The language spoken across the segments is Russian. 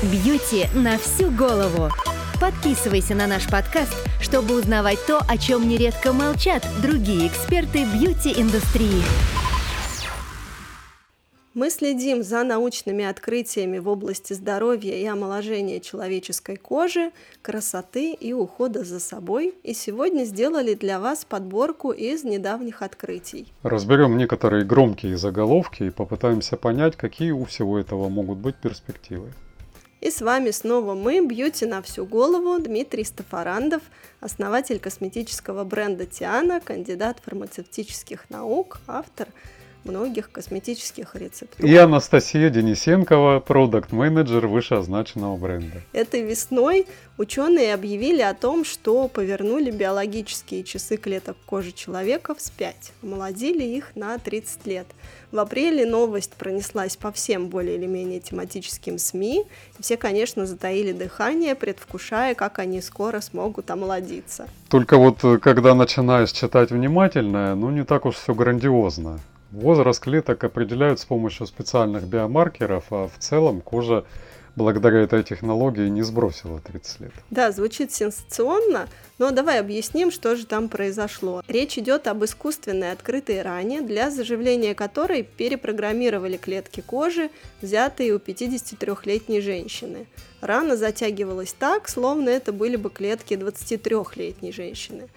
Бьюти на всю голову. Подписывайся на наш подкаст, чтобы узнавать то, о чем нередко молчат другие эксперты бьюти-индустрии. Мы следим за научными открытиями в области здоровья и омоложения человеческой кожи, красоты и ухода за собой, и сегодня сделали для вас подборку из недавних открытий. Разберем некоторые громкие заголовки и попытаемся понять, какие у всего этого могут быть перспективы. И с вами снова мы, бьюти на всю голову, Дмитрий Стафарандов, основатель косметического бренда Тиана, кандидат фармацевтических наук, автор многих косметических рецептур. И Анастасия Денисенкова, продукт-менеджер вышеозначенного бренда. Этой весной ученые объявили о том, что повернули биологические часы клеток кожи человека вспять, омолодили их на 30 лет. В апреле новость пронеслась по всем более или менее тематическим СМИ. И все, конечно, затаили дыхание, предвкушая, как они скоро смогут омолодиться. Только вот э, когда начинаешь читать внимательно, ну не так уж все грандиозно. Возраст клеток определяют с помощью специальных биомаркеров, а в целом кожа благодаря этой технологии не сбросила 30 лет. Да, звучит сенсационно, но давай объясним, что же там произошло. Речь идет об искусственной открытой ране, для заживления которой перепрограммировали клетки кожи, взятые у 53-летней женщины. Рана затягивалась так, словно это были бы клетки 23-летней женщины.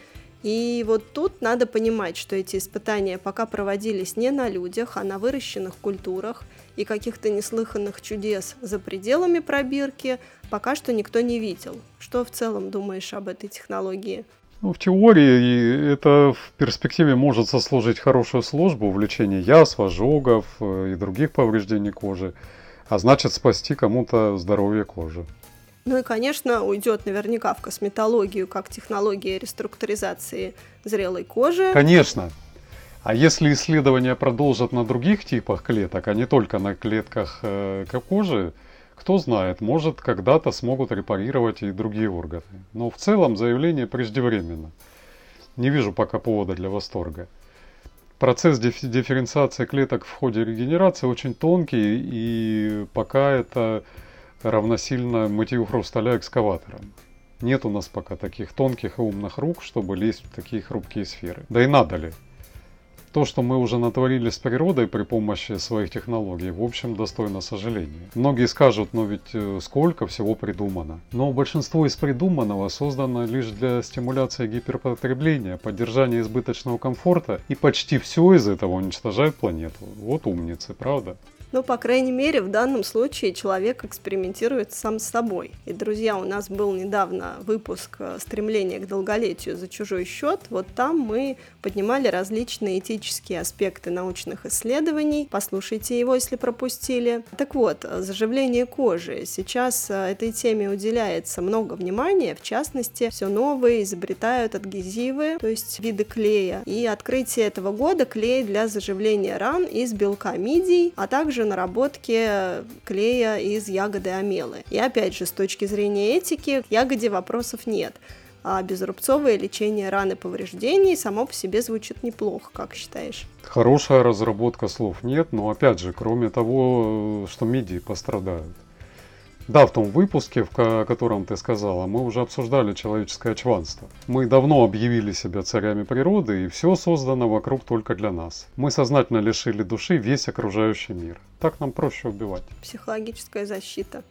И вот тут надо понимать, что эти испытания пока проводились не на людях, а на выращенных культурах, и каких-то неслыханных чудес за пределами пробирки пока что никто не видел. Что в целом думаешь об этой технологии? Ну, в теории это в перспективе может сослужить хорошую службу в лечении язв, ожогов э, и других повреждений кожи, а значит спасти кому-то здоровье кожи. Ну и, конечно, уйдет наверняка в косметологию как технология реструктуризации зрелой кожи. Конечно. А если исследования продолжат на других типах клеток, а не только на клетках э, кожи, кто знает, может когда-то смогут репарировать и другие органы. Но в целом заявление преждевременно. Не вижу пока повода для восторга. Процесс дифференциации клеток в ходе регенерации очень тонкий, и пока это равносильно мытью хрусталя экскаватором. Нет у нас пока таких тонких и умных рук, чтобы лезть в такие хрупкие сферы. Да и надо ли? То, что мы уже натворили с природой при помощи своих технологий, в общем, достойно сожаления. Многие скажут, но ведь э, сколько всего придумано. Но большинство из придуманного создано лишь для стимуляции гиперпотребления, поддержания избыточного комфорта, и почти все из этого уничтожает планету. Вот умницы, правда? Ну, по крайней мере, в данном случае человек экспериментирует сам с собой. И, друзья, у нас был недавно выпуск э, «Стремление к долголетию за чужой счет». Вот там мы поднимали различные этические аспекты научных исследований. Послушайте его, если пропустили. Так вот, заживление кожи. Сейчас э, этой теме уделяется много внимания. В частности, все новые изобретают адгезивы, то есть виды клея. И открытие этого года клей для заживления ран из белка мидий, а также также наработки клея из ягоды амелы. И опять же, с точки зрения этики, к ягоде вопросов нет. А безрубцовое лечение раны повреждений само по себе звучит неплохо, как считаешь? Хорошая разработка слов нет, но опять же, кроме того, что мидии пострадают. Да, в том выпуске, в котором ты сказала, мы уже обсуждали человеческое чванство. Мы давно объявили себя царями природы, и все создано вокруг только для нас. Мы сознательно лишили души весь окружающий мир. Так нам проще убивать. Психологическая защита.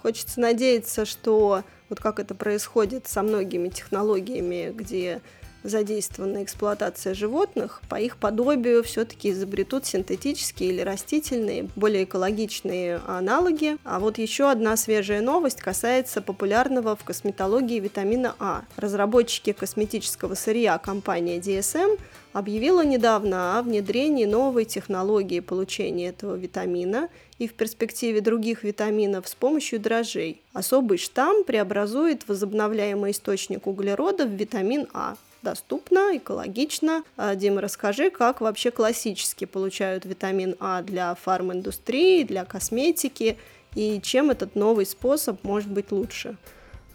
Хочется надеяться, что вот как это происходит со многими технологиями, где задействована эксплуатация животных, по их подобию все-таки изобретут синтетические или растительные, более экологичные аналоги. А вот еще одна свежая новость касается популярного в косметологии витамина А. Разработчики косметического сырья компания DSM объявила недавно о внедрении новой технологии получения этого витамина и в перспективе других витаминов с помощью дрожжей. Особый штамм преобразует возобновляемый источник углерода в витамин А доступно, экологично. А, Дима, расскажи, как вообще классически получают витамин А для фарминдустрии, для косметики, и чем этот новый способ может быть лучше?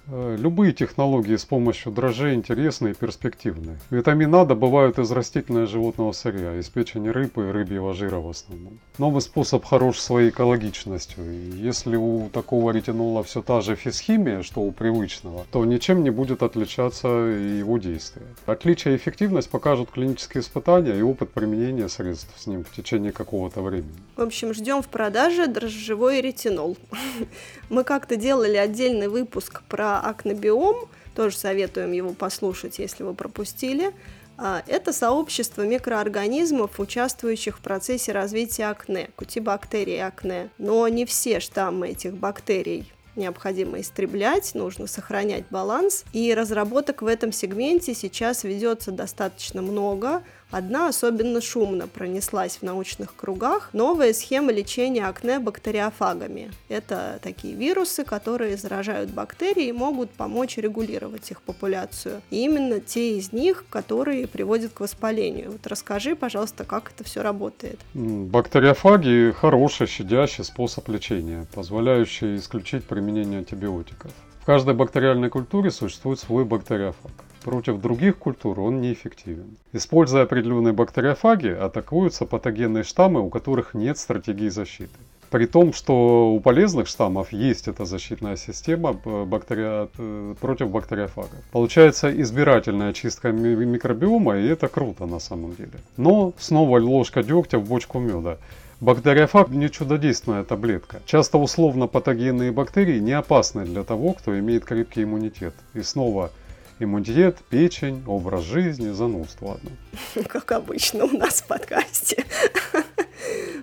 Э, любые технологии с помощью дрожжей интересны и перспективны. Витамин А добывают из растительного животного сырья, из печени рыб и рыбьего жира в основном. Новый способ хорош своей экологичностью. Если у такого ретинола все та же физхимия, что у привычного, то ничем не будет отличаться его действие. Отличие и эффективность покажут клинические испытания и опыт применения средств с ним в течение какого-то времени. В общем, ждем в продаже дрожжевой ретинол. Мы как-то делали отдельный выпуск про акнобиом, тоже советуем его послушать, если вы пропустили. А, это сообщество микроорганизмов, участвующих в процессе развития акне, кутибактерии акне. Но не все штаммы этих бактерий необходимо истреблять, нужно сохранять баланс. И разработок в этом сегменте сейчас ведется достаточно много. Одна особенно шумно пронеслась в научных кругах. Новая схема лечения акне бактериофагами. Это такие вирусы, которые заражают бактерии и могут помочь регулировать их популяцию. И именно те из них, которые приводят к воспалению. Вот расскажи, пожалуйста, как это все работает. Бактериофаги – хороший, щадящий способ лечения, позволяющий исключить применение антибиотиков. В каждой бактериальной культуре существует свой бактериофаг. Против других культур он неэффективен. Используя определенные бактериофаги, атакуются патогенные штаммы, у которых нет стратегии защиты. При том, что у полезных штаммов есть эта защитная система бактерия... Э, против бактериофагов. Получается избирательная очистка микробиома, и это круто на самом деле. Но снова ложка дегтя в бочку меда. Бактериофаг не чудодейственная таблетка. Часто условно патогенные бактерии не опасны для того, кто имеет крепкий иммунитет. И снова иммунитет, печень, образ жизни, занудство одно. Как обычно у нас в подкасте.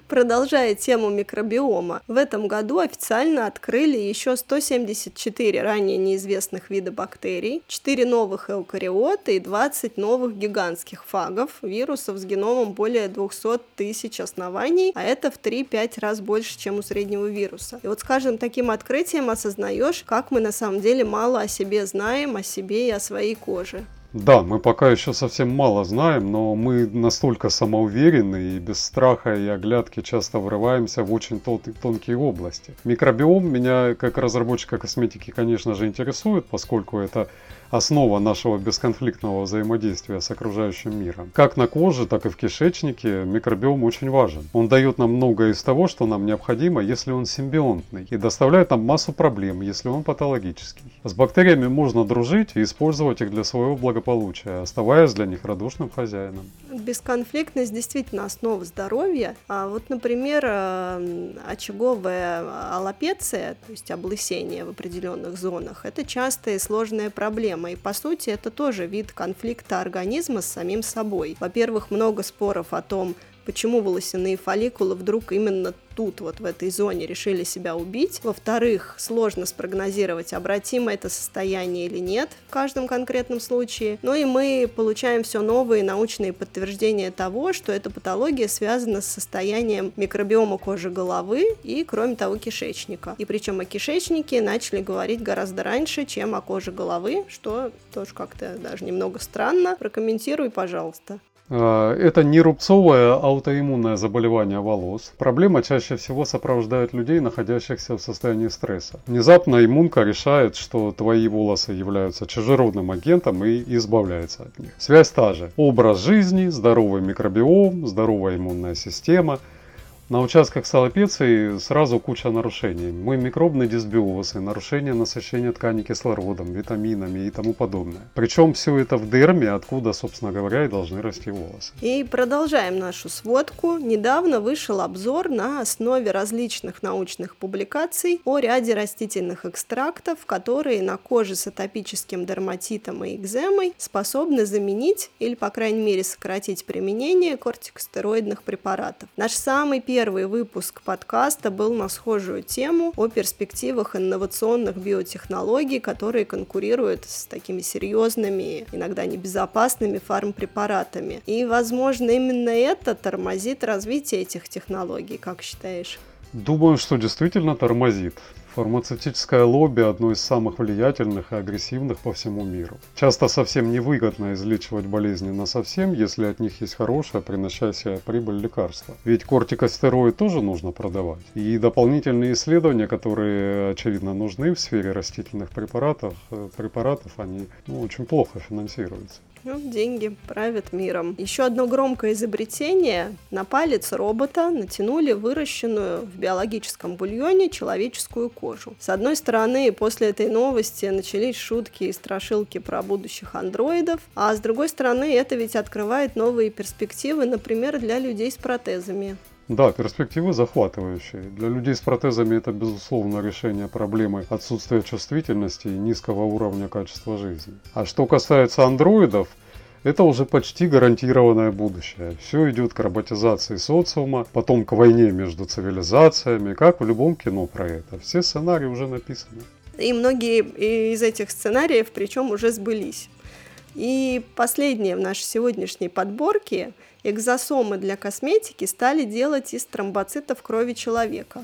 Продолжая тему микробиома, в этом году официально открыли еще 174 ранее неизвестных вида бактерий, 4 новых эукариота и 20 новых гигантских фагов, вирусов с геномом более 200 тысяч оснований, а это в 3-5 раз больше, чем у среднего вируса. И вот с каждым таким открытием осознаешь, как мы на самом деле мало о себе знаем, о себе и о своей коже. Да, мы пока еще совсем мало знаем, но мы настолько самоуверены и без страха и оглядки часто врываемся в очень тон- тонкие области. Микробиом меня как разработчика косметики, конечно же, интересует, поскольку это основа нашего бесконфликтного взаимодействия с окружающим миром. Как на коже, так и в кишечнике микробиом очень важен. Он дает нам многое из того, что нам необходимо, если он симбионтный, и доставляет нам массу проблем, если он патологический. С бактериями можно дружить и использовать их для своего благополучия, оставаясь для них радушным хозяином. Бесконфликтность действительно основа здоровья. А вот, например, э, очаговая аллопеция, то есть облысение в определенных зонах, это частая и сложная проблема проблема. И по сути это тоже вид конфликта организма с самим собой. Во-первых, много споров о том, почему волосяные фолликулы вдруг именно тут, вот в этой зоне, решили себя убить. Во-вторых, сложно спрогнозировать, обратимо это состояние или нет в каждом конкретном случае. Ну и мы получаем все новые научные подтверждения того, что эта патология связана с состоянием микробиома кожи головы и, кроме того, кишечника. И причем о кишечнике начали говорить гораздо раньше, чем о коже головы, что тоже как-то даже немного странно. Прокомментируй, пожалуйста. А, это не рубцовое аутоиммунное заболевание волос. Проблема чаще всего сопровождает людей, находящихся в состоянии стресса. Внезапно иммунка решает, что твои волосы являются чужеродным агентом и избавляется от них. Связь та же. Образ жизни, здоровый микробиом, здоровая иммунная система – на участках салопеции сразу куча нарушений. Мы микробный дисбиоз, нарушение насыщения ткани кислородом, витаминами и тому подобное. Причем все это в дерме, откуда, собственно говоря, и должны расти волосы. И продолжаем нашу сводку. Недавно вышел обзор на основе различных научных публикаций о ряде растительных экстрактов, которые на коже с атопическим дерматитом и экземой способны заменить или, по крайней мере, сократить применение кортикостероидных препаратов. Наш самый первый первый выпуск подкаста был на схожую тему о перспективах инновационных биотехнологий, которые конкурируют с такими серьезными, иногда небезопасными фармпрепаратами. И, возможно, именно это тормозит развитие этих технологий, как считаешь? Думаю, что действительно тормозит. Фармацевтическое лобби одно из самых влиятельных и агрессивных по всему миру. Часто совсем невыгодно излечивать болезни на совсем, если от них есть хорошее, приносящее прибыль лекарства. Ведь кортикостероид тоже нужно продавать. И дополнительные исследования, которые очевидно нужны в сфере растительных препаратов, э, препаратов они ну, очень плохо финансируются. Ну, деньги правят миром. Еще одно громкое изобретение. На палец робота натянули выращенную в биологическом бульоне человеческую кожу. С одной стороны, после этой новости начались шутки и страшилки про будущих андроидов, а с другой стороны, это ведь открывает новые перспективы, например, для людей с протезами. Да, перспективы захватывающие. Для людей с протезами это, безусловно, решение проблемы отсутствия чувствительности и низкого уровня качества жизни. А что касается андроидов, это уже почти гарантированное будущее. Все идет к роботизации социума, потом к войне между цивилизациями, как в любом кино про это. Все сценарии уже написаны. И многие из этих сценариев, причем, уже сбылись. И последнее в нашей сегодняшней подборке – экзосомы для косметики стали делать из тромбоцитов крови человека,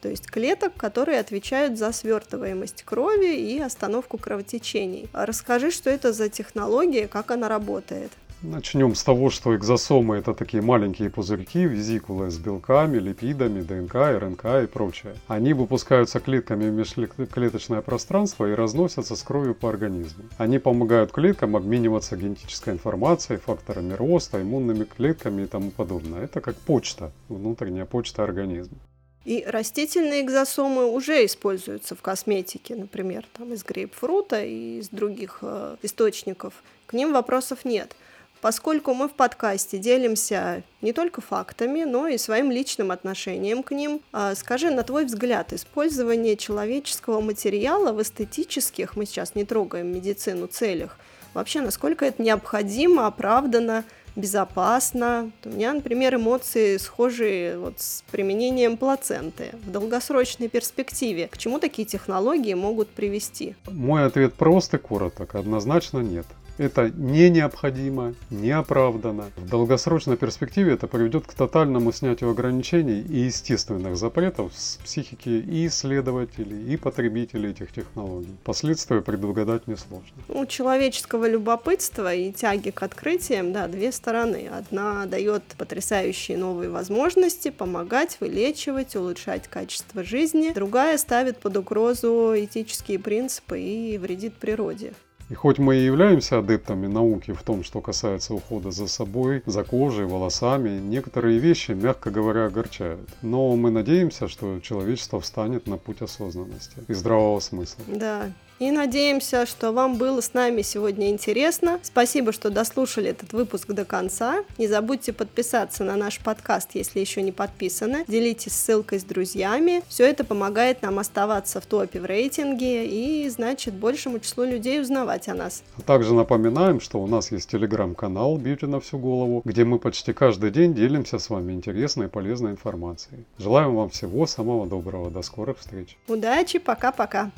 то есть клеток, которые отвечают за свертываемость крови и остановку кровотечений. Расскажи, что это за технология, как она работает. Начнем с того, что экзосомы это такие маленькие пузырьки, визикулы с белками, липидами, ДНК, РНК и прочее. Они выпускаются клетками в межклеточное пространство и разносятся с кровью по организму. Они помогают клеткам обмениваться генетической информацией, факторами роста, иммунными клетками и тому подобное. Это как почта, внутренняя почта организма. И растительные экзосомы уже используются в косметике, например, там из грейпфрута и из других э, источников. К ним вопросов нет поскольку мы в подкасте делимся не только фактами, но и своим личным отношением к ним. А скажи, на твой взгляд, использование человеческого материала в эстетических, мы сейчас не трогаем медицину, целях, вообще насколько это необходимо, оправдано, безопасно. У меня, например, эмоции схожие вот с применением плаценты в долгосрочной перспективе. К чему такие технологии могут привести? Мой ответ прост и короток. Однозначно нет. Это не необходимо, не оправдано. В долгосрочной перспективе это приведет к тотальному снятию ограничений и естественных запретов с психики и исследователей, и потребителей этих технологий. Последствия предугадать несложно. У человеческого любопытства и тяги к открытиям, да, две стороны. Одна дает потрясающие новые возможности помогать, вылечивать, улучшать качество жизни. Другая ставит под угрозу этические принципы и вредит природе. И хоть мы и являемся адептами науки в том, что касается ухода за собой, за кожей, волосами, некоторые вещи, мягко говоря, огорчают. Но мы надеемся, что человечество встанет на путь осознанности и здравого смысла. Да, и надеемся, что вам было с нами сегодня интересно. Спасибо, что дослушали этот выпуск до конца. Не забудьте подписаться на наш подкаст, если еще не подписаны. Делитесь ссылкой с друзьями. Все это помогает нам оставаться в топе в рейтинге и, значит, большему числу людей узнавать о нас. А также напоминаем, что у нас есть телеграм-канал «Бьюти на всю голову», где мы почти каждый день делимся с вами интересной и полезной информацией. Желаем вам всего самого доброго. До скорых встреч. Удачи, пока-пока.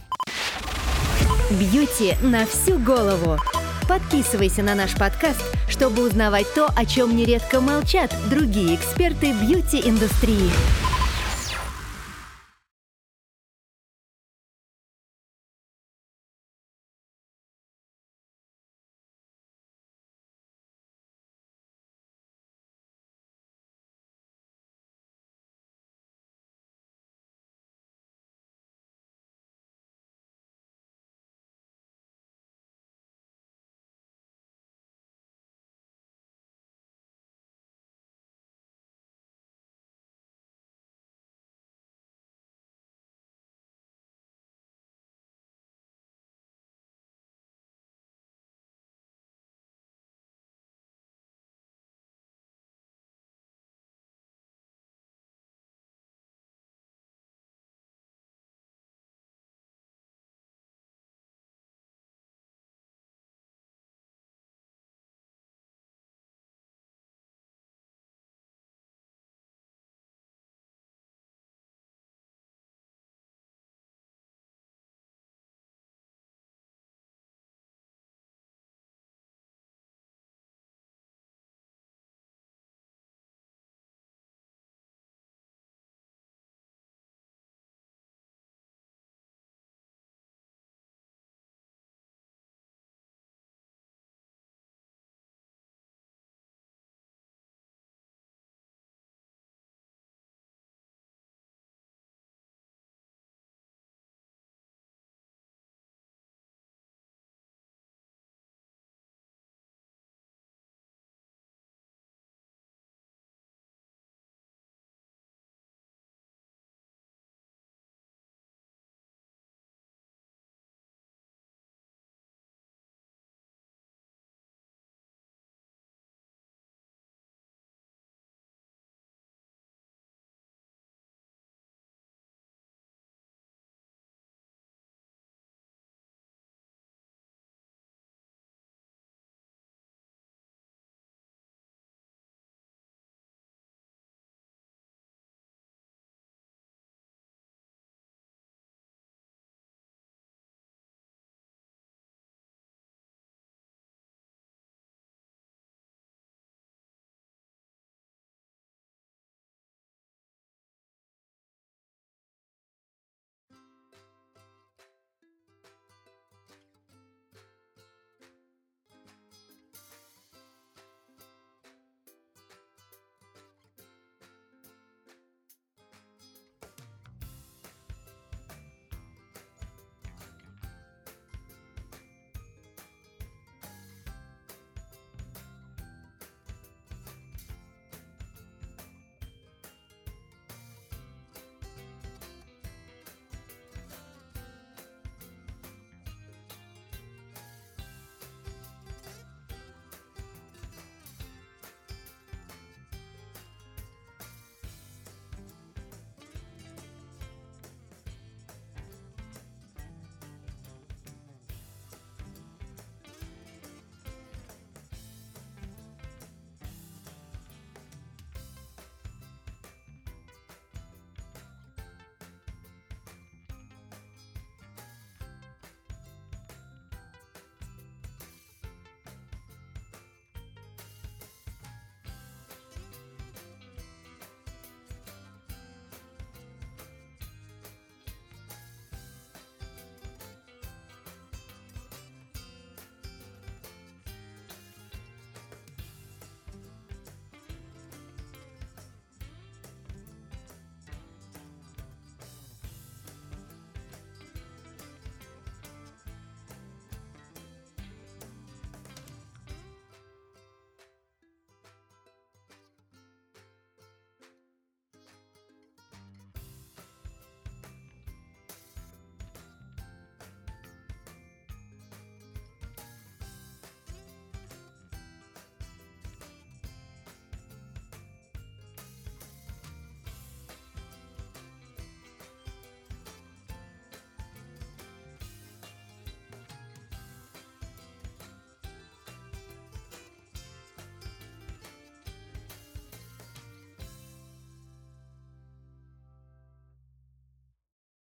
Бьюти на всю голову. Подписывайся на наш подкаст, чтобы узнавать то, о чем нередко молчат другие эксперты бьюти-индустрии.